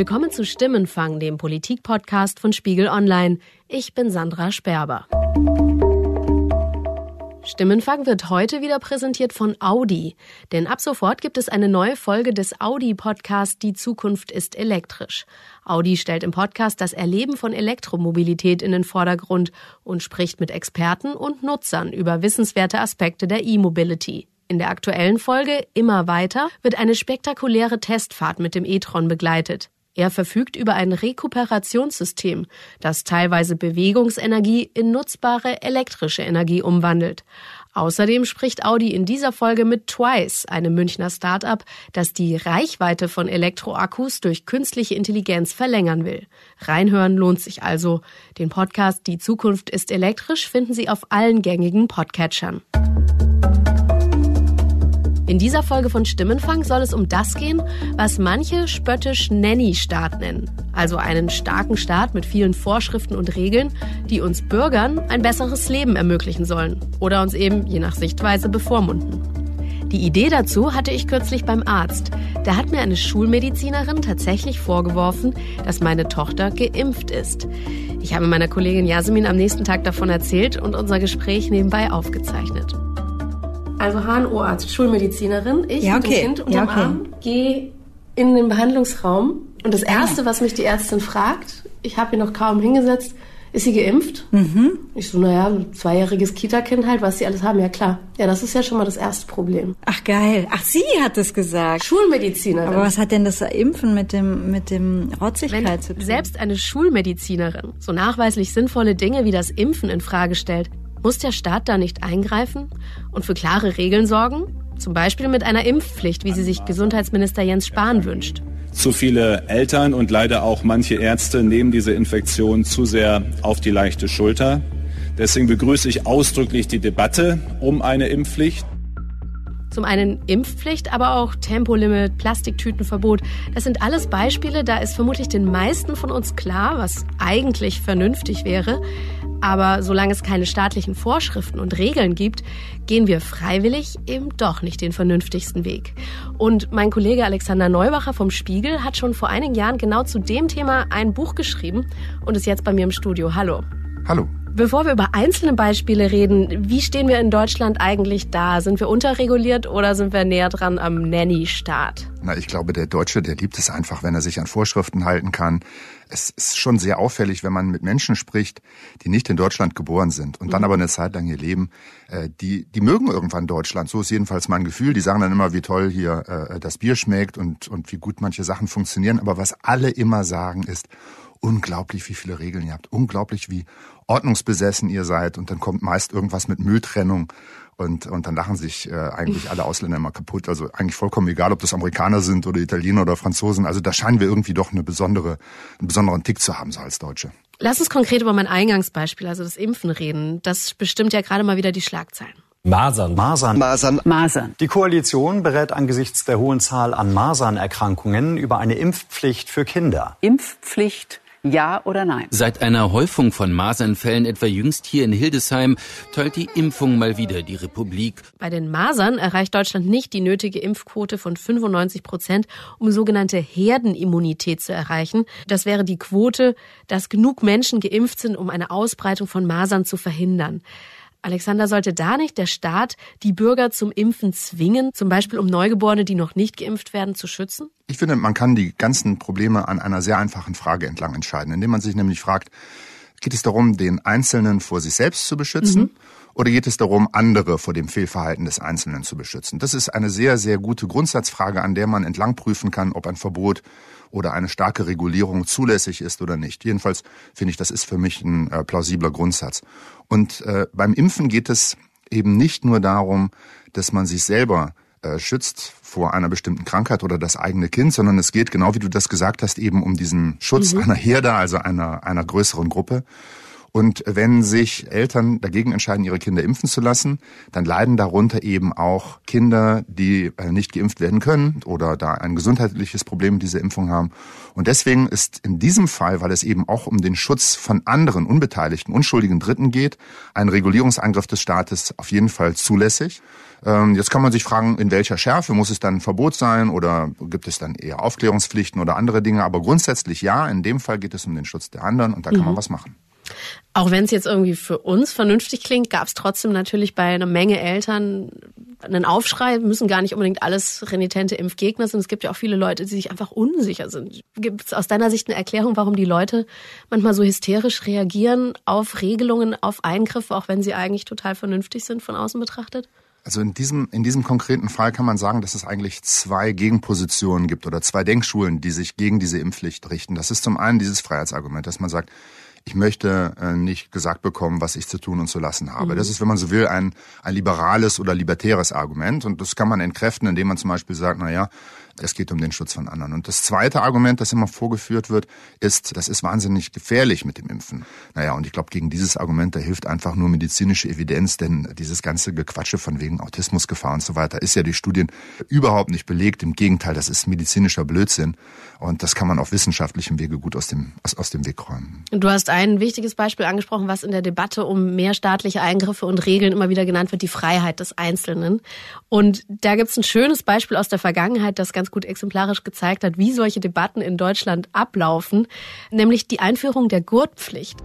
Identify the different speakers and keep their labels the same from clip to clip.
Speaker 1: Willkommen zu Stimmenfang, dem Politik-Podcast von Spiegel Online. Ich bin Sandra Sperber. Stimmenfang wird heute wieder präsentiert von Audi. Denn ab sofort gibt es eine neue Folge des Audi-Podcasts Die Zukunft ist elektrisch. Audi stellt im Podcast das Erleben von Elektromobilität in den Vordergrund und spricht mit Experten und Nutzern über wissenswerte Aspekte der E-Mobility. In der aktuellen Folge Immer weiter wird eine spektakuläre Testfahrt mit dem e-tron begleitet. Er verfügt über ein Rekuperationssystem, das teilweise Bewegungsenergie in nutzbare elektrische Energie umwandelt. Außerdem spricht Audi in dieser Folge mit Twice, einem Münchner Start-up, das die Reichweite von Elektroakkus durch künstliche Intelligenz verlängern will. Reinhören lohnt sich also. Den Podcast Die Zukunft ist elektrisch finden Sie auf allen gängigen Podcatchern. In dieser Folge von Stimmenfang soll es um das gehen, was manche spöttisch Nanny-Staat nennen. Also einen starken Staat mit vielen Vorschriften und Regeln, die uns Bürgern ein besseres Leben ermöglichen sollen oder uns eben je nach Sichtweise bevormunden. Die Idee dazu hatte ich kürzlich beim Arzt. Da hat mir eine Schulmedizinerin tatsächlich vorgeworfen, dass meine Tochter geimpft ist. Ich habe meiner Kollegin Jasmin am nächsten Tag davon erzählt und unser Gespräch nebenbei aufgezeichnet. Also HNO-Arzt, Schulmedizinerin, ich
Speaker 2: ja, okay.
Speaker 1: mit dem Kind unterm
Speaker 2: ja, okay.
Speaker 1: Arm, gehe in den Behandlungsraum und das Erste, was mich die Ärztin fragt, ich habe ihr noch kaum hingesetzt, ist sie geimpft?
Speaker 2: Mhm.
Speaker 1: Ich so, naja, ein zweijähriges Kita-Kind halt, was sie alles haben, ja klar. Ja, das ist ja schon mal das erste Problem.
Speaker 2: Ach geil. Ach, sie hat es gesagt.
Speaker 1: Schulmedizinerin.
Speaker 2: Aber was hat denn das Impfen mit dem mit dem Rotzigkeit
Speaker 1: Wenn
Speaker 2: zu tun?
Speaker 1: selbst eine Schulmedizinerin so nachweislich sinnvolle Dinge wie das Impfen in Frage stellt, muss der Staat da nicht eingreifen und für klare Regeln sorgen? Zum Beispiel mit einer Impfpflicht, wie sie sich Gesundheitsminister Jens Spahn wünscht.
Speaker 3: Zu viele Eltern und leider auch manche Ärzte nehmen diese Infektion zu sehr auf die leichte Schulter. Deswegen begrüße ich ausdrücklich die Debatte um eine Impfpflicht.
Speaker 1: Zum einen Impfpflicht, aber auch Tempolimit, Plastiktütenverbot. Das sind alles Beispiele, da ist vermutlich den meisten von uns klar, was eigentlich vernünftig wäre. Aber solange es keine staatlichen Vorschriften und Regeln gibt, gehen wir freiwillig eben doch nicht den vernünftigsten Weg. Und mein Kollege Alexander Neubacher vom Spiegel hat schon vor einigen Jahren genau zu dem Thema ein Buch geschrieben und ist jetzt bei mir im Studio. Hallo.
Speaker 4: Hallo.
Speaker 1: Bevor wir über einzelne Beispiele reden, wie stehen wir in Deutschland eigentlich da? Sind wir unterreguliert oder sind wir näher dran am Nanny-Staat?
Speaker 4: Na, ich glaube, der Deutsche, der liebt es einfach, wenn er sich an Vorschriften halten kann. Es ist schon sehr auffällig, wenn man mit Menschen spricht, die nicht in Deutschland geboren sind und dann aber eine Zeit lang hier leben. Äh, die, die mögen irgendwann Deutschland. So ist jedenfalls mein Gefühl. Die sagen dann immer, wie toll hier äh, das Bier schmeckt und, und wie gut manche Sachen funktionieren. Aber was alle immer sagen ist, unglaublich, wie viele Regeln ihr habt, unglaublich, wie ordnungsbesessen ihr seid und dann kommt meist irgendwas mit Mülltrennung und, und dann lachen sich äh, eigentlich alle Ausländer immer kaputt. Also eigentlich vollkommen egal, ob das Amerikaner sind oder Italiener oder Franzosen. Also da scheinen wir irgendwie doch eine besondere, einen besonderen Tick zu haben, so als Deutsche.
Speaker 1: Lass uns konkret über mein Eingangsbeispiel, also das Impfen reden. Das bestimmt ja gerade mal wieder die Schlagzeilen.
Speaker 5: Masern.
Speaker 6: Masern.
Speaker 5: Masern.
Speaker 2: Masern.
Speaker 5: Die Koalition berät angesichts der hohen Zahl an Masernerkrankungen über eine Impfpflicht für Kinder.
Speaker 7: Impfpflicht ja oder nein?
Speaker 8: Seit einer Häufung von Masernfällen, etwa jüngst hier in Hildesheim, teilt die Impfung mal wieder die Republik.
Speaker 1: Bei den Masern erreicht Deutschland nicht die nötige Impfquote von 95 Prozent, um sogenannte Herdenimmunität zu erreichen. Das wäre die Quote, dass genug Menschen geimpft sind, um eine Ausbreitung von Masern zu verhindern. Alexander, sollte da nicht der Staat die Bürger zum Impfen zwingen, zum Beispiel um Neugeborene, die noch nicht geimpft werden, zu schützen?
Speaker 4: Ich finde, man kann die ganzen Probleme an einer sehr einfachen Frage entlang entscheiden, indem man sich nämlich fragt, geht es darum, den Einzelnen vor sich selbst zu beschützen? Mhm. Oder geht es darum, andere vor dem Fehlverhalten des Einzelnen zu beschützen? Das ist eine sehr, sehr gute Grundsatzfrage, an der man entlang prüfen kann, ob ein Verbot oder eine starke Regulierung zulässig ist oder nicht. Jedenfalls finde ich, das ist für mich ein äh, plausibler Grundsatz. Und äh, beim Impfen geht es eben nicht nur darum, dass man sich selber äh, schützt vor einer bestimmten Krankheit oder das eigene Kind, sondern es geht, genau wie du das gesagt hast, eben um diesen Schutz
Speaker 1: Mhm.
Speaker 4: einer Herde, also einer, einer größeren Gruppe. Und wenn sich Eltern dagegen entscheiden, ihre Kinder impfen zu lassen, dann leiden darunter eben auch Kinder, die äh, nicht geimpft werden können oder da ein gesundheitliches Problem mit dieser Impfung haben. Und deswegen ist in diesem Fall, weil es eben auch um den Schutz von anderen unbeteiligten, unschuldigen Dritten geht, ein Regulierungsangriff des Staates auf jeden Fall zulässig. Ähm, jetzt kann man sich fragen, in welcher Schärfe muss es dann ein Verbot sein oder gibt es dann eher Aufklärungspflichten oder andere Dinge. Aber grundsätzlich ja, in dem Fall geht es um den Schutz der anderen und da kann mhm. man was machen.
Speaker 1: Auch wenn es jetzt irgendwie für uns vernünftig klingt, gab es trotzdem natürlich bei einer Menge Eltern einen Aufschrei, müssen gar nicht unbedingt alles renitente Impfgegner sind. Es gibt ja auch viele Leute, die sich einfach unsicher sind. Gibt es aus deiner Sicht eine Erklärung, warum die Leute manchmal so hysterisch reagieren auf Regelungen, auf Eingriffe, auch wenn sie eigentlich total vernünftig sind von außen betrachtet?
Speaker 4: Also in diesem, in diesem konkreten Fall kann man sagen, dass es eigentlich zwei Gegenpositionen gibt oder zwei Denkschulen, die sich gegen diese Impfpflicht richten. Das ist zum einen dieses Freiheitsargument, dass man sagt, ich möchte äh, nicht gesagt bekommen, was ich zu tun und zu lassen habe. Mhm. Das ist, wenn man so will, ein, ein liberales oder libertäres Argument. Und das kann man entkräften, indem man zum Beispiel sagt, na ja, es geht um den Schutz von anderen. Und das zweite Argument, das immer vorgeführt wird, ist, das ist wahnsinnig gefährlich mit dem Impfen. Naja, und ich glaube, gegen dieses Argument, da hilft einfach nur medizinische Evidenz, denn dieses ganze Gequatsche von wegen Autismusgefahr und so weiter ist ja durch Studien überhaupt nicht belegt. Im Gegenteil, das ist medizinischer Blödsinn. Und das kann man auf wissenschaftlichem Wege gut aus dem, aus, aus dem Weg räumen.
Speaker 1: Du hast ein wichtiges Beispiel angesprochen, was in der Debatte um mehr staatliche Eingriffe und Regeln immer wieder genannt wird, die Freiheit des Einzelnen. Und da gibt es ein schönes Beispiel aus der Vergangenheit, das ganz gut exemplarisch gezeigt hat, wie solche Debatten in Deutschland ablaufen, nämlich die Einführung der Gurtpflicht.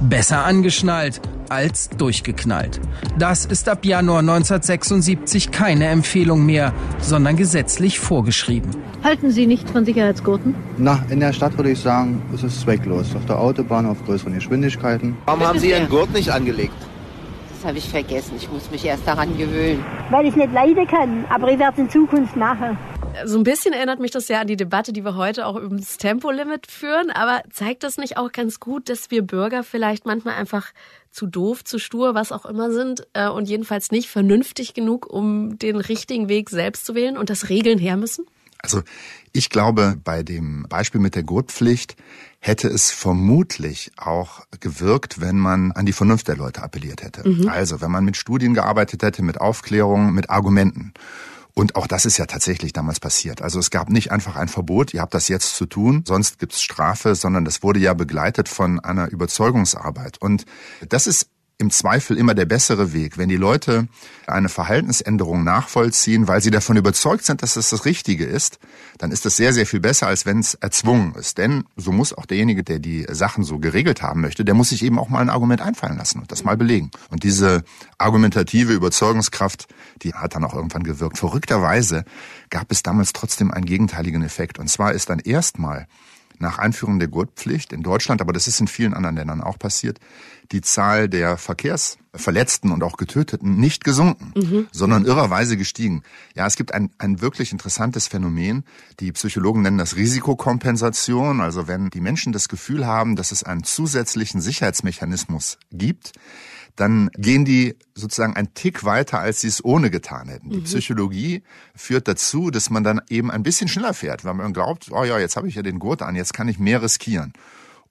Speaker 6: Besser angeschnallt als durchgeknallt. Das ist ab Januar 1976 keine Empfehlung mehr, sondern gesetzlich vorgeschrieben.
Speaker 9: Halten Sie nichts von Sicherheitsgurten?
Speaker 10: Na, in der Stadt würde ich sagen, ist es zwecklos. Auf der Autobahn auf größeren Geschwindigkeiten.
Speaker 11: Warum haben Sie Ihren Gurt nicht angelegt?
Speaker 12: Das habe ich vergessen. Ich muss mich erst daran gewöhnen.
Speaker 9: Weil ich nicht leiden kann, aber ich werde es in Zukunft machen.
Speaker 1: So ein bisschen erinnert mich das ja an die Debatte, die wir heute auch über das Tempolimit führen. Aber zeigt das nicht auch ganz gut, dass wir Bürger vielleicht manchmal einfach zu doof, zu stur, was auch immer sind äh, und jedenfalls nicht vernünftig genug, um den richtigen Weg selbst zu wählen und das Regeln her müssen?
Speaker 4: Also ich glaube, bei dem Beispiel mit der Gurtpflicht hätte es vermutlich auch gewirkt, wenn man an die Vernunft der Leute appelliert hätte. Mhm. Also wenn man mit Studien gearbeitet hätte, mit Aufklärung, mit Argumenten. Und auch das ist ja tatsächlich damals passiert. Also es gab nicht einfach ein Verbot, ihr habt das jetzt zu tun, sonst gibt's Strafe, sondern das wurde ja begleitet von einer Überzeugungsarbeit. Und das ist im Zweifel immer der bessere Weg, wenn die Leute eine Verhaltensänderung nachvollziehen, weil sie davon überzeugt sind, dass es das Richtige ist, dann ist das sehr, sehr viel besser, als wenn es erzwungen ist. Denn so muss auch derjenige, der die Sachen so geregelt haben möchte, der muss sich eben auch mal ein Argument einfallen lassen und das mal belegen. Und diese argumentative Überzeugungskraft, die hat dann auch irgendwann gewirkt. Verrückterweise gab es damals trotzdem einen gegenteiligen Effekt. Und zwar ist dann erstmal nach Einführung der Gurtpflicht in Deutschland, aber das ist in vielen anderen Ländern auch passiert, die Zahl der Verkehrsverletzten und auch Getöteten nicht gesunken, mhm. sondern irrerweise gestiegen. Ja, es gibt ein, ein wirklich interessantes Phänomen. Die Psychologen nennen das Risikokompensation. Also wenn die Menschen das Gefühl haben, dass es einen zusätzlichen Sicherheitsmechanismus gibt, dann gehen die sozusagen ein Tick weiter, als sie es ohne getan hätten. Die mhm. Psychologie führt dazu, dass man dann eben ein bisschen schneller fährt, weil man glaubt, oh ja, jetzt habe ich ja den Gurt an, jetzt kann ich mehr riskieren.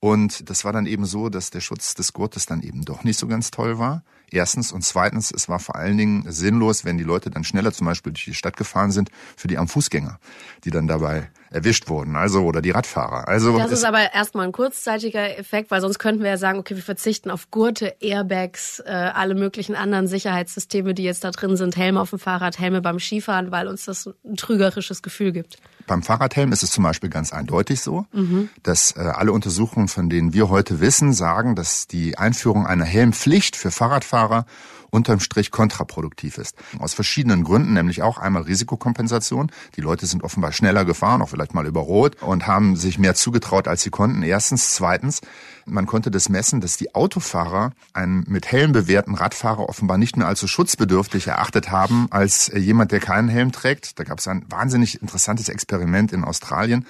Speaker 4: Und das war dann eben so, dass der Schutz des Gurtes dann eben doch nicht so ganz toll war. Erstens. Und zweitens, es war vor allen Dingen sinnlos, wenn die Leute dann schneller zum Beispiel durch die Stadt gefahren sind, für die am Fußgänger, die dann dabei erwischt wurden, also oder die Radfahrer. Also
Speaker 1: das ist aber erstmal ein kurzzeitiger Effekt, weil sonst könnten wir ja sagen, okay, wir verzichten auf Gurte, Airbags, äh, alle möglichen anderen Sicherheitssysteme, die jetzt da drin sind, Helme auf dem Fahrrad, Helme beim Skifahren, weil uns das ein trügerisches Gefühl gibt.
Speaker 4: Beim Fahrradhelm ist es zum Beispiel ganz eindeutig so, mhm. dass äh, alle Untersuchungen, von denen wir heute wissen, sagen, dass die Einführung einer Helmpflicht für Fahrradfahrer unterm Strich kontraproduktiv ist. Aus verschiedenen Gründen, nämlich auch einmal Risikokompensation. Die Leute sind offenbar schneller gefahren, auch vielleicht mal über Rot und haben sich mehr zugetraut, als sie konnten. Erstens. Zweitens, man konnte das messen, dass die Autofahrer einen mit Helm bewährten Radfahrer offenbar nicht mehr als so schutzbedürftig erachtet haben als jemand, der keinen Helm trägt. Da gab es ein wahnsinnig interessantes Experiment in Australien.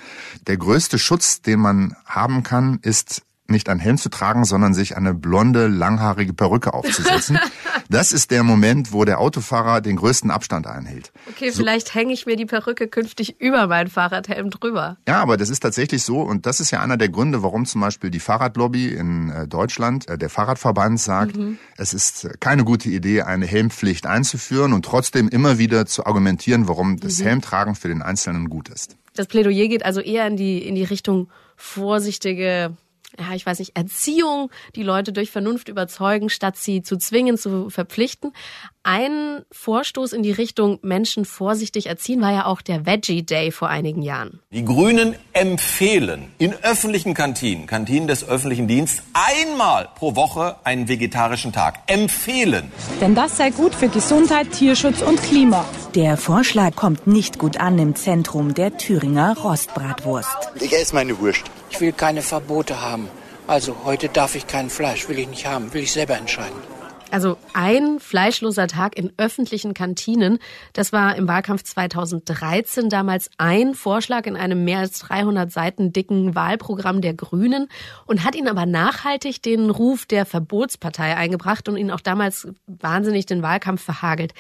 Speaker 4: Der größte Schutz, den man haben kann, ist nicht einen Helm zu tragen, sondern sich eine blonde, langhaarige Perücke aufzusetzen. das ist der Moment, wo der Autofahrer den größten Abstand einhält.
Speaker 1: Okay, so. vielleicht hänge ich mir die Perücke künftig über meinen Fahrradhelm drüber.
Speaker 4: Ja, aber das ist tatsächlich so und das ist ja einer der Gründe, warum zum Beispiel die Fahrradlobby in äh, Deutschland, äh, der Fahrradverband sagt, mhm. es ist keine gute Idee, eine Helmpflicht einzuführen und trotzdem immer wieder zu argumentieren, warum das mhm. Helmtragen für den Einzelnen gut ist.
Speaker 1: Das Plädoyer geht also eher in die, in die Richtung vorsichtige ja, ich weiß nicht, Erziehung, die Leute durch Vernunft überzeugen, statt sie zu zwingen, zu verpflichten. Ein Vorstoß in die Richtung Menschen vorsichtig erziehen war ja auch der Veggie Day vor einigen Jahren.
Speaker 13: Die Grünen empfehlen in öffentlichen Kantinen, Kantinen des öffentlichen Dienstes, einmal pro Woche einen vegetarischen Tag. Empfehlen.
Speaker 14: Denn das sei gut für Gesundheit, Tierschutz und Klima.
Speaker 15: Der Vorschlag kommt nicht gut an im Zentrum der Thüringer Rostbratwurst.
Speaker 11: Ich esse meine Wurst.
Speaker 16: Ich will keine Verbote haben. Also heute darf ich kein Fleisch, will ich nicht haben, will ich selber entscheiden.
Speaker 1: Also ein fleischloser Tag in öffentlichen Kantinen, das war im Wahlkampf 2013 damals ein Vorschlag in einem mehr als 300 Seiten dicken Wahlprogramm der Grünen und hat ihn aber nachhaltig den Ruf der Verbotspartei eingebracht und ihn auch damals wahnsinnig den Wahlkampf verhagelt.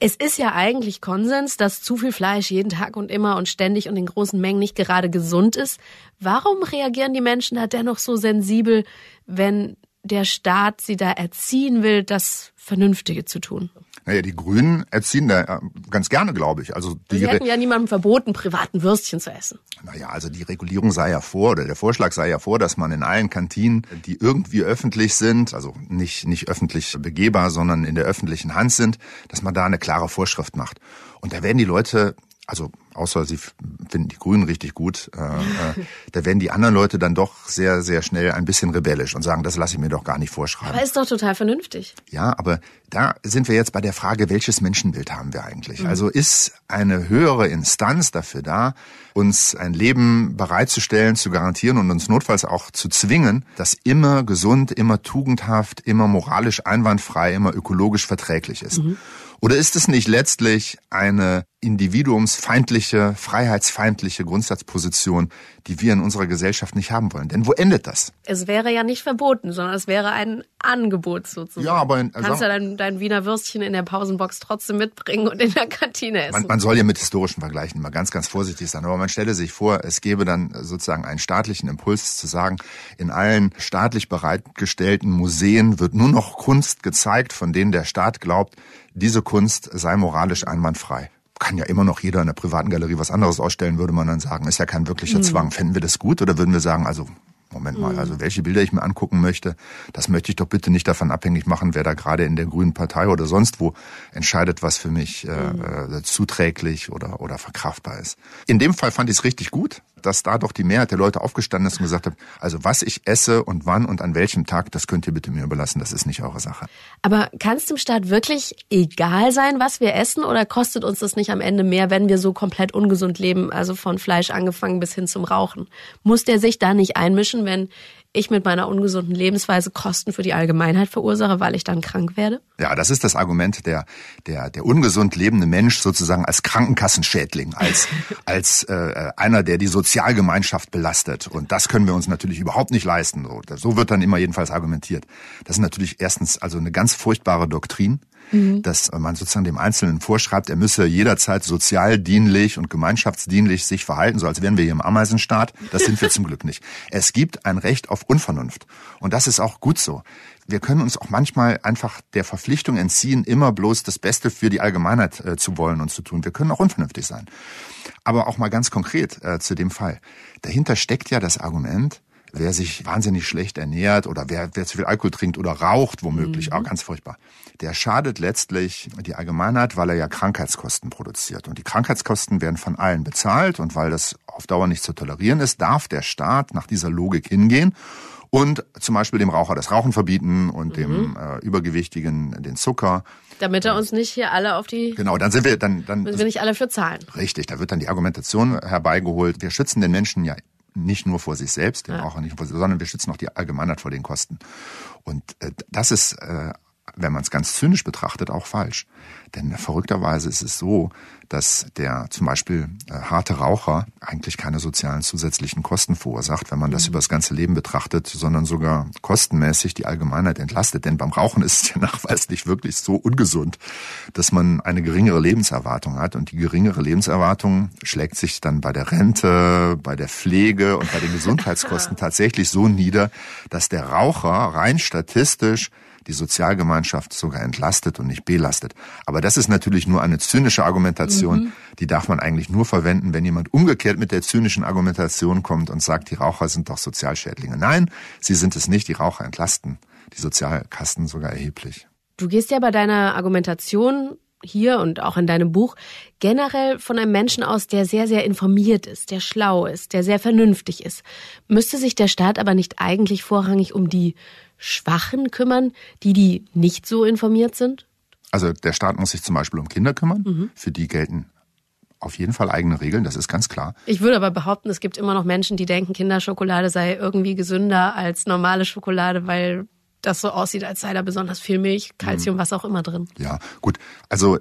Speaker 1: Es ist ja eigentlich Konsens, dass zu viel Fleisch jeden Tag und immer und ständig und in großen Mengen nicht gerade gesund ist. Warum reagieren die Menschen da dennoch so sensibel, wenn der Staat sie da erziehen will, das Vernünftige zu tun?
Speaker 4: Naja, die Grünen erziehen da äh, ganz gerne, glaube ich. Also
Speaker 1: die Sie hätten ja niemandem verboten, privaten Würstchen zu essen.
Speaker 4: Naja, also die Regulierung sei ja vor, oder der Vorschlag sei ja vor, dass man in allen Kantinen, die irgendwie öffentlich sind, also nicht, nicht öffentlich begehbar, sondern in der öffentlichen Hand sind, dass man da eine klare Vorschrift macht. Und da werden die Leute also außer sie finden die Grünen richtig gut, äh, äh, da werden die anderen Leute dann doch sehr, sehr schnell ein bisschen rebellisch und sagen, das lasse ich mir doch gar nicht vorschreiben.
Speaker 1: Aber ist doch total vernünftig.
Speaker 4: Ja, aber da sind wir jetzt bei der Frage, welches Menschenbild haben wir eigentlich? Mhm. Also ist eine höhere Instanz dafür da, uns ein Leben bereitzustellen, zu garantieren und uns notfalls auch zu zwingen, das immer gesund, immer tugendhaft, immer moralisch einwandfrei, immer ökologisch verträglich ist. Mhm. Oder ist es nicht letztlich eine individuumsfeindliche, freiheitsfeindliche Grundsatzposition, die wir in unserer Gesellschaft nicht haben wollen? Denn wo endet das?
Speaker 1: Es wäre ja nicht verboten, sondern es wäre ein Angebot sozusagen. Ja, aber in, also kannst ja dein, dein Wiener Würstchen in der Pausenbox trotzdem mitbringen und in der Kantine essen.
Speaker 4: Man, man soll ja mit historischen Vergleichen immer ganz, ganz vorsichtig sein. Aber man stelle sich vor, es gäbe dann sozusagen einen staatlichen Impuls zu sagen, in allen staatlich bereitgestellten Museen wird nur noch Kunst gezeigt, von denen der Staat glaubt, diese Kunst sei moralisch einwandfrei. Kann ja immer noch jeder in der privaten Galerie was anderes ausstellen, würde man dann sagen. Ist ja kein wirklicher mhm. Zwang. Fänden wir das gut oder würden wir sagen, also Moment mal, mhm. also welche Bilder ich mir angucken möchte, das möchte ich doch bitte nicht davon abhängig machen, wer da gerade in der Grünen Partei oder sonst wo entscheidet, was für mich äh, mhm. äh, zuträglich oder, oder verkraftbar ist. In dem Fall fand ich es richtig gut, dass da doch die Mehrheit der Leute aufgestanden ist und gesagt hat, also was ich esse und wann und an welchem Tag, das könnt ihr bitte mir überlassen, das ist nicht eure Sache.
Speaker 1: Aber kann es dem Staat wirklich egal sein, was wir essen oder kostet uns das nicht am Ende mehr, wenn wir so komplett ungesund leben, also von Fleisch angefangen bis hin zum Rauchen? Muss der sich da nicht einmischen, wenn ich mit meiner ungesunden Lebensweise Kosten für die Allgemeinheit verursache, weil ich dann krank werde?
Speaker 4: Ja, das ist das Argument der der der ungesund lebende Mensch sozusagen als Krankenkassenschädling, als als äh, einer, der die Sozialgemeinschaft belastet. Und das können wir uns natürlich überhaupt nicht leisten. So, so wird dann immer jedenfalls argumentiert. Das ist natürlich erstens also eine ganz furchtbare Doktrin mhm. dass man sozusagen dem Einzelnen vorschreibt, er müsse jederzeit sozialdienlich und gemeinschaftsdienlich sich verhalten, so als wären wir hier im Ameisenstaat. Das sind wir zum Glück nicht. Es gibt ein Recht auf Unvernunft. Und das ist auch gut so. Wir können uns auch manchmal einfach der Verpflichtung entziehen, immer bloß das Beste für die Allgemeinheit äh, zu wollen und zu tun. Wir können auch unvernünftig sein. Aber auch mal ganz konkret äh, zu dem Fall. Dahinter steckt ja das Argument, wer sich wahnsinnig schlecht ernährt oder wer, wer zu viel Alkohol trinkt oder raucht womöglich, mhm. auch ganz furchtbar, der schadet letztlich die Allgemeinheit, weil er ja Krankheitskosten produziert. Und die Krankheitskosten werden von allen bezahlt und weil das auf Dauer nicht zu tolerieren ist, darf der Staat nach dieser Logik hingehen und zum Beispiel dem Raucher das Rauchen verbieten und mhm. dem äh, Übergewichtigen den Zucker.
Speaker 1: Damit er uns nicht hier alle auf die.
Speaker 4: Genau, dann sind wir dann dann.
Speaker 1: Müssen wir nicht alle für zahlen.
Speaker 4: Richtig, da wird dann die Argumentation herbeigeholt. Wir schützen den Menschen ja nicht nur vor sich selbst, den ja. Raucher nicht vor sich, sondern wir schützen auch die Allgemeinheit vor den Kosten. Und äh, das ist äh, wenn man es ganz zynisch betrachtet, auch falsch. Denn verrückterweise ist es so, dass der zum Beispiel äh, harte Raucher eigentlich keine sozialen zusätzlichen Kosten verursacht, wenn man das mhm. über das ganze Leben betrachtet, sondern sogar kostenmäßig die Allgemeinheit entlastet. Denn beim Rauchen ist es ja nachweislich wirklich so ungesund, dass man eine geringere Lebenserwartung hat. Und die geringere Lebenserwartung schlägt sich dann bei der Rente, bei der Pflege und bei den Gesundheitskosten tatsächlich so nieder, dass der Raucher rein statistisch die Sozialgemeinschaft sogar entlastet und nicht belastet. Aber das ist natürlich nur eine zynische Argumentation. Mhm. Die darf man eigentlich nur verwenden, wenn jemand umgekehrt mit der zynischen Argumentation kommt und sagt, die Raucher sind doch Sozialschädlinge. Nein, sie sind es nicht. Die Raucher entlasten die Sozialkasten sogar erheblich.
Speaker 1: Du gehst ja bei deiner Argumentation hier und auch in deinem Buch generell von einem Menschen aus, der sehr, sehr informiert ist, der schlau ist, der sehr vernünftig ist. Müsste sich der Staat aber nicht eigentlich vorrangig um die Schwachen kümmern, die, die nicht so informiert sind?
Speaker 4: Also der Staat muss sich zum Beispiel um Kinder kümmern. Mhm. Für die gelten auf jeden Fall eigene Regeln, das ist ganz klar.
Speaker 1: Ich würde aber behaupten, es gibt immer noch Menschen, die denken, Kinderschokolade sei irgendwie gesünder als normale Schokolade, weil das so aussieht, als sei da besonders viel Milch, Kalzium, mhm. was auch immer drin.
Speaker 4: Ja, gut. Also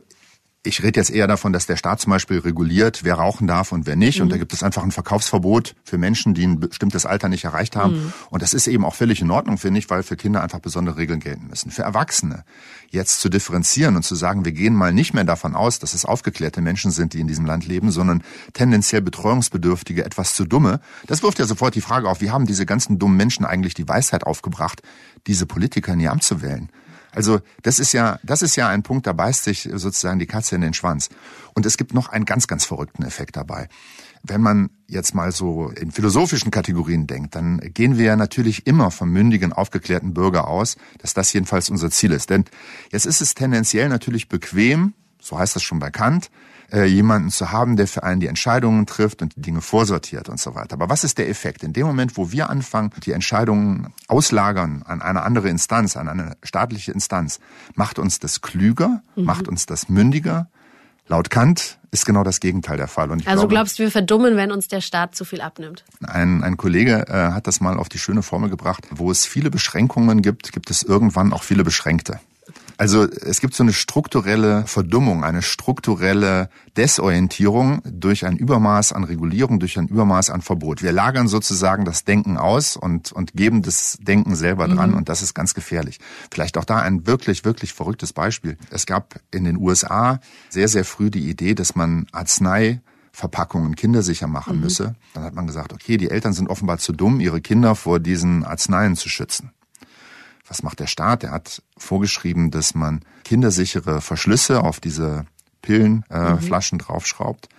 Speaker 4: ich rede jetzt eher davon, dass der Staat zum Beispiel reguliert, wer rauchen darf und wer nicht. Mhm. Und da gibt es einfach ein Verkaufsverbot für Menschen, die ein bestimmtes Alter nicht erreicht haben. Mhm. Und das ist eben auch völlig in Ordnung, finde ich, weil für Kinder einfach besondere Regeln gelten müssen. Für Erwachsene jetzt zu differenzieren und zu sagen, wir gehen mal nicht mehr davon aus, dass es aufgeklärte Menschen sind, die in diesem Land leben, sondern tendenziell betreuungsbedürftige, etwas zu dumme. Das wirft ja sofort die Frage auf, wie haben diese ganzen dummen Menschen eigentlich die Weisheit aufgebracht, diese Politiker in ihr Amt zu wählen? Also das ist ja, das ist ja ein Punkt, da beißt sich sozusagen die Katze in den Schwanz. Und es gibt noch einen ganz, ganz verrückten Effekt dabei. Wenn man jetzt mal so in philosophischen Kategorien denkt, dann gehen wir ja natürlich immer vom mündigen, aufgeklärten Bürger aus, dass das jedenfalls unser Ziel ist. Denn jetzt ist es tendenziell natürlich bequem, so heißt das schon bei Kant, äh, jemanden zu haben, der für einen die Entscheidungen trifft und die Dinge vorsortiert und so weiter. Aber was ist der Effekt? In dem Moment, wo wir anfangen, die Entscheidungen auslagern an eine andere Instanz, an eine staatliche Instanz, macht uns das klüger, mhm. macht uns das mündiger. Laut Kant ist genau das Gegenteil der Fall.
Speaker 1: also glaube, glaubst du, wir verdummen, wenn uns der Staat zu viel abnimmt?
Speaker 4: Ein, ein Kollege äh, hat das mal auf die schöne Formel gebracht, wo es viele Beschränkungen gibt, gibt es irgendwann auch viele Beschränkte. Also es gibt so eine strukturelle Verdummung, eine strukturelle Desorientierung durch ein Übermaß an Regulierung, durch ein Übermaß an Verbot. Wir lagern sozusagen das Denken aus und, und geben das Denken selber dran mhm. und das ist ganz gefährlich. Vielleicht auch da ein wirklich, wirklich verrücktes Beispiel. Es gab in den USA sehr, sehr früh die Idee, dass man Arznei Verpackungen kindersicher machen mhm. müsse. Dann hat man gesagt, okay, die Eltern sind offenbar zu dumm, ihre Kinder vor diesen Arzneien zu schützen. Was macht der Staat? Er hat vorgeschrieben, dass man kindersichere Verschlüsse auf diese Pillenflaschen äh, mhm. draufschraubt.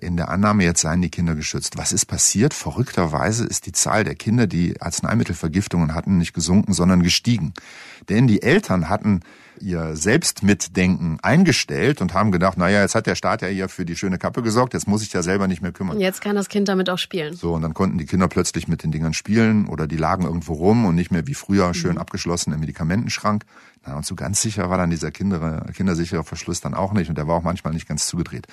Speaker 4: In der Annahme, jetzt seien die Kinder geschützt. Was ist passiert? Verrückterweise ist die Zahl der Kinder, die Arzneimittelvergiftungen hatten, nicht gesunken, sondern gestiegen. Denn die Eltern hatten ihr Selbstmitdenken eingestellt und haben gedacht, naja, jetzt hat der Staat ja hier für die schöne Kappe gesorgt, jetzt muss ich ja selber nicht mehr kümmern.
Speaker 1: Jetzt kann das Kind damit auch spielen.
Speaker 4: So, und dann konnten die Kinder plötzlich mit den Dingern spielen oder die lagen irgendwo rum und nicht mehr wie früher schön mhm. abgeschlossen im Medikamentenschrank. Na, und so ganz sicher war dann dieser Kinder, kindersichere Verschluss dann auch nicht und der war auch manchmal nicht ganz zugedreht.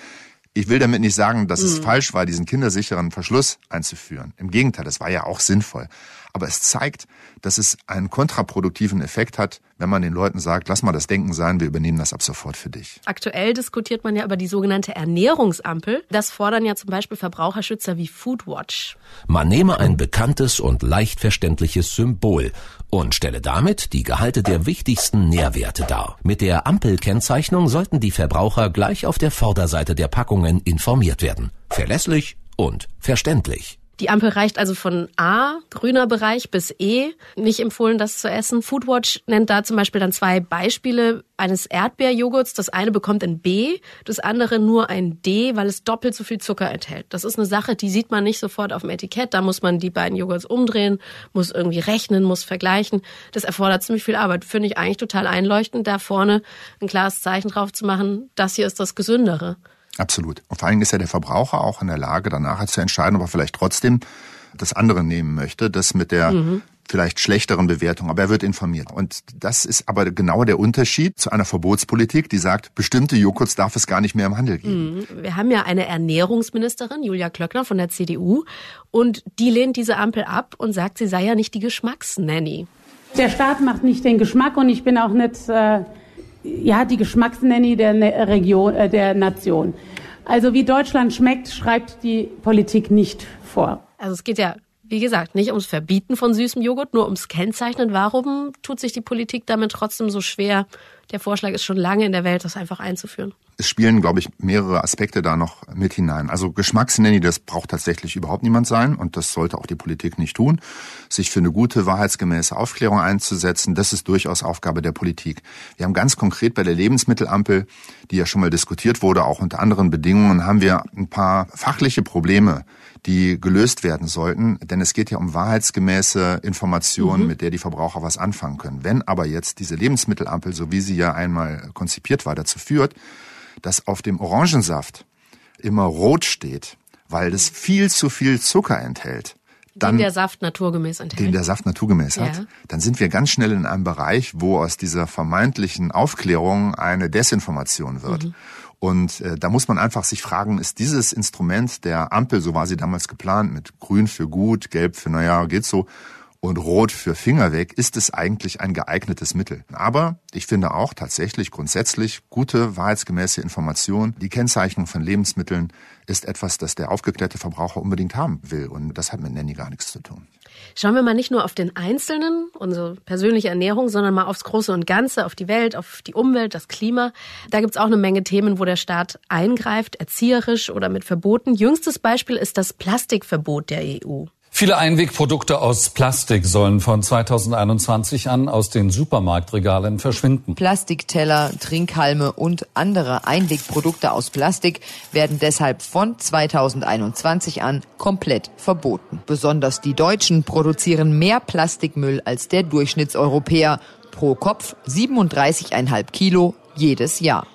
Speaker 4: Ich will damit nicht sagen, dass mhm. es falsch war, diesen kindersicheren Verschluss einzuführen. Im Gegenteil, das war ja auch sinnvoll. Aber es zeigt, dass es einen kontraproduktiven Effekt hat, wenn man den Leuten sagt, lass mal das Denken sein, wir übernehmen das ab sofort für dich.
Speaker 1: Aktuell diskutiert man ja über die sogenannte Ernährungsampel. Das fordern ja zum Beispiel Verbraucherschützer wie Foodwatch.
Speaker 17: Man nehme ein bekanntes und leicht verständliches Symbol und stelle damit die Gehalte der wichtigsten Nährwerte dar. Mit der Ampelkennzeichnung sollten die Verbraucher gleich auf der Vorderseite der Packungen informiert werden. Verlässlich und verständlich.
Speaker 1: Die Ampel reicht also von A, grüner Bereich, bis E. Nicht empfohlen, das zu essen. Foodwatch nennt da zum Beispiel dann zwei Beispiele eines Erdbeerjoghurts. Das eine bekommt ein B, das andere nur ein D, weil es doppelt so viel Zucker enthält. Das ist eine Sache, die sieht man nicht sofort auf dem Etikett. Da muss man die beiden Joghurts umdrehen, muss irgendwie rechnen, muss vergleichen. Das erfordert ziemlich viel Arbeit. Finde ich eigentlich total einleuchtend, da vorne ein klares Zeichen drauf zu machen. Das hier ist das Gesündere.
Speaker 4: Absolut. Und vor allen Dingen ist ja der Verbraucher auch in der Lage, danach zu entscheiden, ob er vielleicht trotzdem das andere nehmen möchte, das mit der mhm. vielleicht schlechteren Bewertung, aber er wird informiert. Und das ist aber genau der Unterschied zu einer Verbotspolitik, die sagt, bestimmte Joghurts darf es gar nicht mehr im Handel geben.
Speaker 1: Mhm. Wir haben ja eine Ernährungsministerin, Julia Klöckner von der CDU, und die lehnt diese Ampel ab und sagt, sie sei ja nicht die Geschmacksnanny.
Speaker 14: Der Staat macht nicht den Geschmack und ich bin auch nicht äh, ja, die Geschmacksnanny der ne-, Region, äh, der Nation. Also wie Deutschland schmeckt, schreibt die Politik nicht vor.
Speaker 1: Also es geht ja wie gesagt, nicht ums Verbieten von süßem Joghurt, nur ums Kennzeichnen. Warum tut sich die Politik damit trotzdem so schwer? Der Vorschlag ist schon lange in der Welt, das einfach einzuführen.
Speaker 4: Es spielen, glaube ich, mehrere Aspekte da noch mit hinein. Also Geschmacksnenny, das braucht tatsächlich überhaupt niemand sein und das sollte auch die Politik nicht tun. Sich für eine gute, wahrheitsgemäße Aufklärung einzusetzen, das ist durchaus Aufgabe der Politik. Wir haben ganz konkret bei der Lebensmittelampel, die ja schon mal diskutiert wurde, auch unter anderen Bedingungen, haben wir ein paar fachliche Probleme die gelöst werden sollten. Denn es geht ja um wahrheitsgemäße Informationen, mhm. mit der die Verbraucher was anfangen können. Wenn aber jetzt diese Lebensmittelampel, so wie sie ja einmal konzipiert war, dazu führt, dass auf dem Orangensaft immer rot steht, weil das viel zu viel Zucker enthält,
Speaker 1: dann, den der Saft naturgemäß enthält.
Speaker 4: Den der Saft naturgemäß ja. hat. Dann sind wir ganz schnell in einem Bereich, wo aus dieser vermeintlichen Aufklärung eine Desinformation wird. Mhm. Und äh, da muss man einfach sich fragen, ist dieses Instrument der Ampel, so war sie damals geplant, mit Grün für gut, Gelb für naja, geht so, und Rot für Finger weg, ist es eigentlich ein geeignetes Mittel. Aber ich finde auch tatsächlich grundsätzlich gute, wahrheitsgemäße Information, die Kennzeichnung von Lebensmitteln ist etwas, das der aufgeklärte Verbraucher unbedingt haben will. Und das hat mit Nanny gar nichts zu tun.
Speaker 1: Schauen wir mal nicht nur auf den Einzelnen, unsere persönliche Ernährung, sondern mal aufs Große und Ganze, auf die Welt, auf die Umwelt, das Klima. Da gibt's auch eine Menge Themen, wo der Staat eingreift, erzieherisch oder mit Verboten. Jüngstes Beispiel ist das Plastikverbot der EU.
Speaker 18: Viele Einwegprodukte aus Plastik sollen von 2021 an aus den Supermarktregalen verschwinden.
Speaker 19: Plastikteller, Trinkhalme und andere Einwegprodukte aus Plastik werden deshalb von 2021 an komplett verboten. Besonders die Deutschen produzieren mehr Plastikmüll als der Durchschnittseuropäer. Pro Kopf 37,5 Kilo jedes Jahr.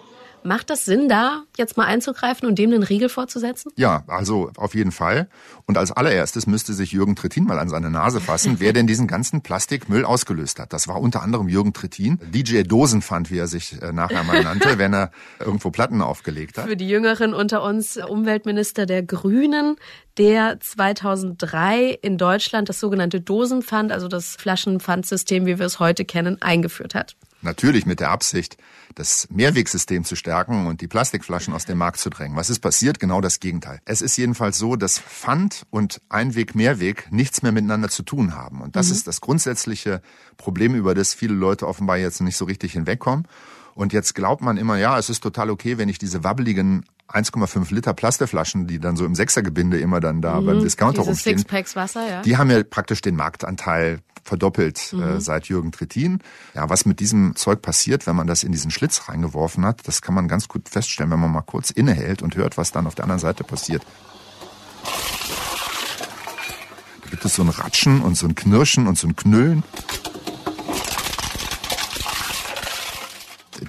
Speaker 1: Macht das Sinn, da jetzt mal einzugreifen und dem den Riegel vorzusetzen?
Speaker 4: Ja, also auf jeden Fall. Und als allererstes müsste sich Jürgen Trittin mal an seine Nase fassen, wer denn diesen ganzen Plastikmüll ausgelöst hat. Das war unter anderem Jürgen Trittin, DJ Dosenpfand, wie er sich äh, nachher mal nannte, wenn er irgendwo Platten aufgelegt hat.
Speaker 1: Für die Jüngeren unter uns Umweltminister der Grünen, der 2003 in Deutschland das sogenannte Dosenpfand, also das Flaschenpfandsystem, wie wir es heute kennen, eingeführt hat.
Speaker 4: Natürlich mit der Absicht, das Mehrwegsystem zu stärken und die Plastikflaschen aus dem Markt zu drängen. Was ist passiert? Genau das Gegenteil. Es ist jedenfalls so, dass Pfand und Einweg, Mehrweg nichts mehr miteinander zu tun haben. Und das mhm. ist das grundsätzliche Problem, über das viele Leute offenbar jetzt nicht so richtig hinwegkommen. Und jetzt glaubt man immer, ja, es ist total okay, wenn ich diese wabbeligen 1,5 Liter Plasteflaschen, die dann so im Sechsergebinde immer dann da mhm, beim Discounter
Speaker 1: diese
Speaker 4: rumstehen.
Speaker 1: Sixpacks Wasser, ja.
Speaker 4: Die haben ja praktisch den Marktanteil verdoppelt äh, mhm. äh, seit Jürgen Trittin. Ja, was mit diesem Zeug passiert, wenn man das in diesen Schlitz reingeworfen hat, das kann man ganz gut feststellen, wenn man mal kurz innehält und hört, was dann auf der anderen Seite passiert. Da gibt es so ein Ratschen und so ein Knirschen und so ein Knüllen.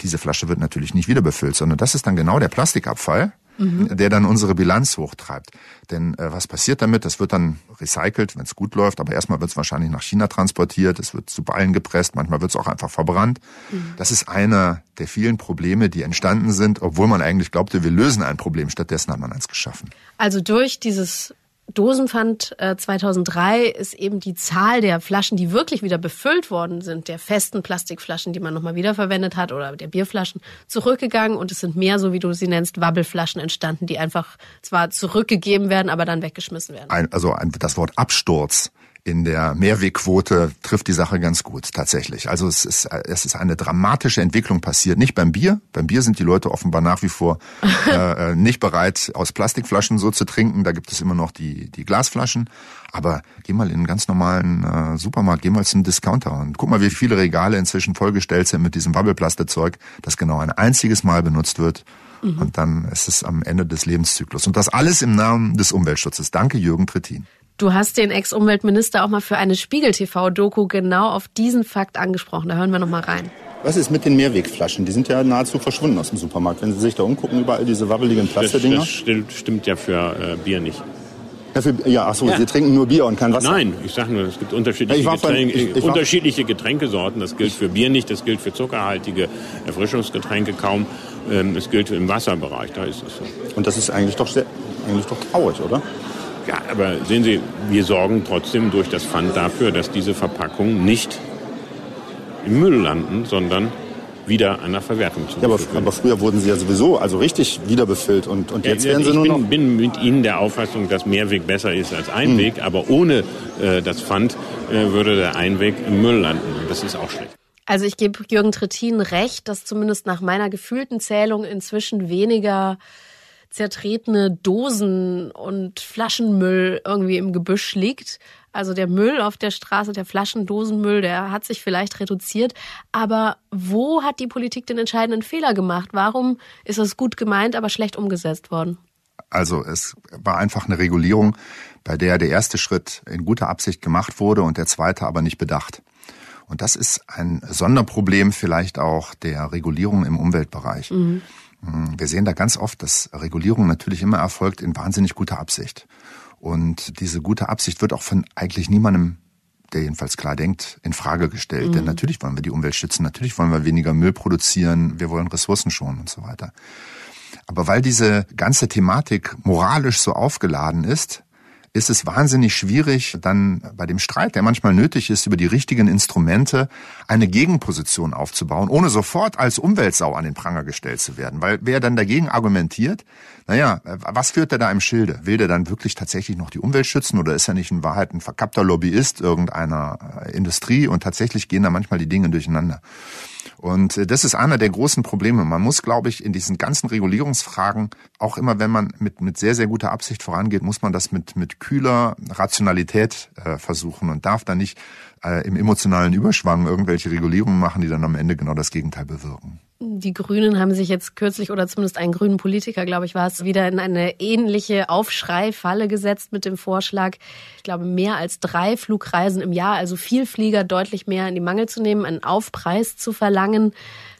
Speaker 4: Diese Flasche wird natürlich nicht wieder befüllt, sondern das ist dann genau der Plastikabfall, mhm. der dann unsere Bilanz hochtreibt. Denn äh, was passiert damit? Das wird dann recycelt, wenn es gut läuft, aber erstmal wird es wahrscheinlich nach China transportiert, es wird zu Ballen gepresst, manchmal wird es auch einfach verbrannt. Mhm. Das ist einer der vielen Probleme, die entstanden sind, obwohl man eigentlich glaubte, wir lösen ein Problem. Stattdessen hat man eins geschaffen.
Speaker 1: Also durch dieses Dosenpfand äh, 2003 ist eben die Zahl der Flaschen, die wirklich wieder befüllt worden sind, der festen Plastikflaschen, die man nochmal wiederverwendet hat oder der Bierflaschen, zurückgegangen und es sind mehr, so wie du sie nennst, Wabbelflaschen entstanden, die einfach zwar zurückgegeben werden, aber dann weggeschmissen werden.
Speaker 4: Ein, also ein, das Wort Absturz in der Mehrwegquote trifft die Sache ganz gut, tatsächlich. Also es ist, es ist eine dramatische Entwicklung passiert. Nicht beim Bier. Beim Bier sind die Leute offenbar nach wie vor äh, äh, nicht bereit, aus Plastikflaschen so zu trinken. Da gibt es immer noch die, die Glasflaschen. Aber geh mal in einen ganz normalen äh, Supermarkt, geh mal zum Discounter und guck mal, wie viele Regale inzwischen vollgestellt sind mit diesem Wabbelplastezeug, das genau ein einziges Mal benutzt wird. Mhm. Und dann ist es am Ende des Lebenszyklus. Und das alles im Namen des Umweltschutzes. Danke, Jürgen Trittin.
Speaker 1: Du hast den Ex-Umweltminister auch mal für eine Spiegel-TV-Doku genau auf diesen Fakt angesprochen. Da hören wir noch mal rein.
Speaker 4: Was ist mit den Mehrwegflaschen? Die sind ja nahezu verschwunden aus dem Supermarkt. Wenn Sie sich da umgucken, überall diese wabbeligen Plastikdinger.
Speaker 20: Das, das stimmt ja für äh, Bier nicht.
Speaker 4: Ja, für, ja ach so, ja. Sie trinken nur Bier und kein Wasser?
Speaker 20: Nein, ich sage nur, es gibt unterschiedliche, ja, Getränke, ich, ich unterschiedliche Getränkesorten. Das gilt für Bier nicht, das gilt für zuckerhaltige Erfrischungsgetränke kaum. Ähm, es gilt im Wasserbereich, da ist es so.
Speaker 4: Und das ist eigentlich doch, sehr, eigentlich doch traurig, oder?
Speaker 20: Ja, aber sehen Sie, wir sorgen trotzdem durch das Pfand dafür, dass diese Verpackung nicht im Müll landen, sondern wieder einer Verwertung zu.
Speaker 21: Ja, aber, aber, früher wurden sie ja sowieso also richtig wieder befüllt und, und jetzt ja, werden sie
Speaker 20: nur
Speaker 21: bin,
Speaker 20: noch... Ich bin mit Ihnen der Auffassung, dass Mehrweg besser ist als Einweg, hm. aber ohne äh, das Pfand äh, würde der Einweg im Müll landen. Das ist auch schlecht.
Speaker 1: Also ich gebe Jürgen Trittin recht, dass zumindest nach meiner gefühlten Zählung inzwischen weniger zertretene Dosen und Flaschenmüll irgendwie im Gebüsch liegt. Also der Müll auf der Straße, der Flaschendosenmüll, der hat sich vielleicht reduziert. Aber wo hat die Politik den entscheidenden Fehler gemacht? Warum ist das gut gemeint, aber schlecht umgesetzt worden?
Speaker 4: Also es war einfach eine Regulierung, bei der der erste Schritt in guter Absicht gemacht wurde und der zweite aber nicht bedacht. Und das ist ein Sonderproblem vielleicht auch der Regulierung im Umweltbereich. Mhm. Hm, wir sehen da ganz oft, dass Regulierung natürlich immer erfolgt in wahnsinnig guter Absicht. Und diese gute Absicht wird auch von eigentlich niemandem, der jedenfalls klar denkt, in Frage gestellt. Mhm. Denn natürlich wollen wir die Umwelt schützen, natürlich wollen wir weniger Müll produzieren, wir wollen Ressourcen schonen und so weiter. Aber weil diese ganze Thematik moralisch so aufgeladen ist, ist es wahnsinnig schwierig, dann bei dem Streit, der manchmal nötig ist, über die richtigen Instrumente eine Gegenposition aufzubauen, ohne sofort als Umweltsau an den Pranger gestellt zu werden. Weil wer dann dagegen argumentiert, naja, was führt er da im Schilde? Will der dann wirklich tatsächlich noch die Umwelt schützen oder ist er nicht in Wahrheit ein verkappter Lobbyist irgendeiner äh, Industrie und tatsächlich gehen da manchmal die Dinge durcheinander. Und äh, das ist einer der großen Probleme. Man muss, glaube ich, in diesen ganzen Regulierungsfragen, auch immer wenn man mit, mit sehr, sehr guter Absicht vorangeht, muss man das mit, mit kühler Rationalität äh, versuchen und darf da nicht äh, im emotionalen Überschwang irgendwelche Regulierungen machen, die dann am Ende genau das Gegenteil bewirken.
Speaker 1: Die Grünen haben sich jetzt kürzlich oder zumindest einen grünen Politiker, glaube ich, war es, wieder in eine ähnliche Aufschreifalle gesetzt mit dem Vorschlag, ich glaube, mehr als drei Flugreisen im Jahr, also viel Flieger deutlich mehr in die Mangel zu nehmen, einen Aufpreis zu verlangen.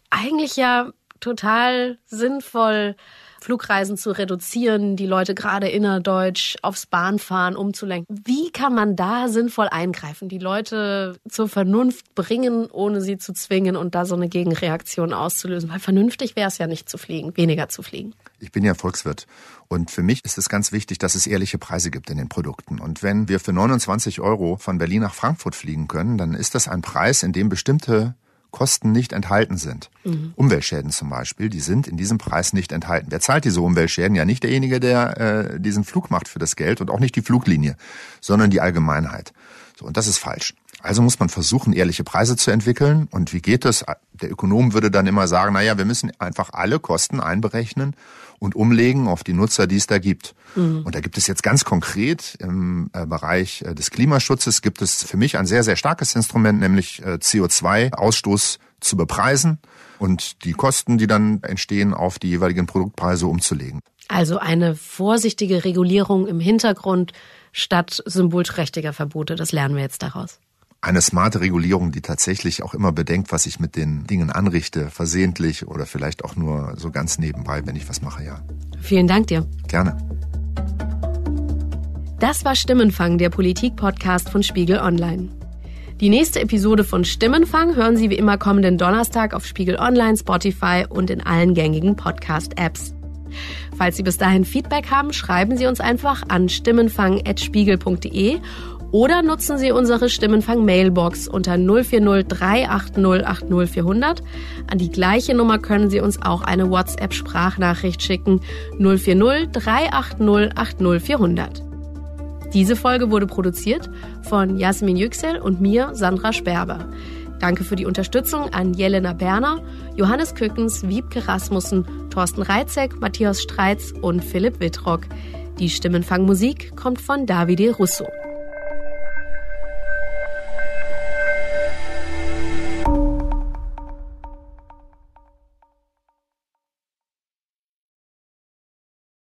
Speaker 1: Eigentlich ja total sinnvoll Flugreisen zu reduzieren, die Leute gerade innerdeutsch aufs Bahnfahren umzulenken. Wie kann man da sinnvoll eingreifen, die Leute zur Vernunft bringen, ohne sie zu zwingen und da so eine Gegenreaktion auszulösen? Weil vernünftig wäre es ja nicht zu fliegen, weniger zu fliegen.
Speaker 4: Ich bin ja Volkswirt und für mich ist es ganz wichtig, dass es ehrliche Preise gibt in den Produkten. Und wenn wir für 29 Euro von Berlin nach Frankfurt fliegen können, dann ist das ein Preis, in dem bestimmte Kosten nicht enthalten sind. Mhm. Umweltschäden zum Beispiel, die sind in diesem Preis nicht enthalten. Wer zahlt diese Umweltschäden? Ja, nicht derjenige, der äh, diesen Flug macht für das Geld und auch nicht die Fluglinie, sondern die Allgemeinheit. So, und das ist falsch. Also muss man versuchen, ehrliche Preise zu entwickeln. Und wie geht das? Der Ökonom würde dann immer sagen, na ja, wir müssen einfach alle Kosten einberechnen und umlegen auf die Nutzer, die es da gibt. Mhm. Und da gibt es jetzt ganz konkret im äh, Bereich äh, des Klimaschutzes gibt es für mich ein sehr, sehr starkes Instrument, nämlich äh, CO2-Ausstoß zu bepreisen und die Kosten, die dann entstehen, auf die jeweiligen Produktpreise umzulegen.
Speaker 1: Also eine vorsichtige Regulierung im Hintergrund statt symbolträchtiger Verbote, das lernen wir jetzt daraus
Speaker 4: eine smarte Regulierung, die tatsächlich auch immer bedenkt, was ich mit den Dingen anrichte, versehentlich oder vielleicht auch nur so ganz nebenbei, wenn ich was mache, ja.
Speaker 1: Vielen Dank dir.
Speaker 4: Gerne.
Speaker 1: Das war Stimmenfang, der Politik-Podcast von Spiegel Online. Die nächste Episode von Stimmenfang hören Sie wie immer kommenden Donnerstag auf Spiegel Online, Spotify und in allen gängigen Podcast-Apps. Falls Sie bis dahin Feedback haben, schreiben Sie uns einfach an stimmenfang.spiegel.de oder nutzen Sie unsere Stimmenfang-Mailbox unter 040 380 80400. An die gleiche Nummer können Sie uns auch eine WhatsApp-Sprachnachricht schicken 040 380 80400. Diese Folge wurde produziert von Jasmin Yüksel und mir, Sandra Sperber. Danke für die Unterstützung an Jelena Berner, Johannes Kückens, Wiebke Rasmussen, Thorsten Reitzek, Matthias Streitz und Philipp Wittrock. Die Stimmenfangmusik kommt von Davide Russo.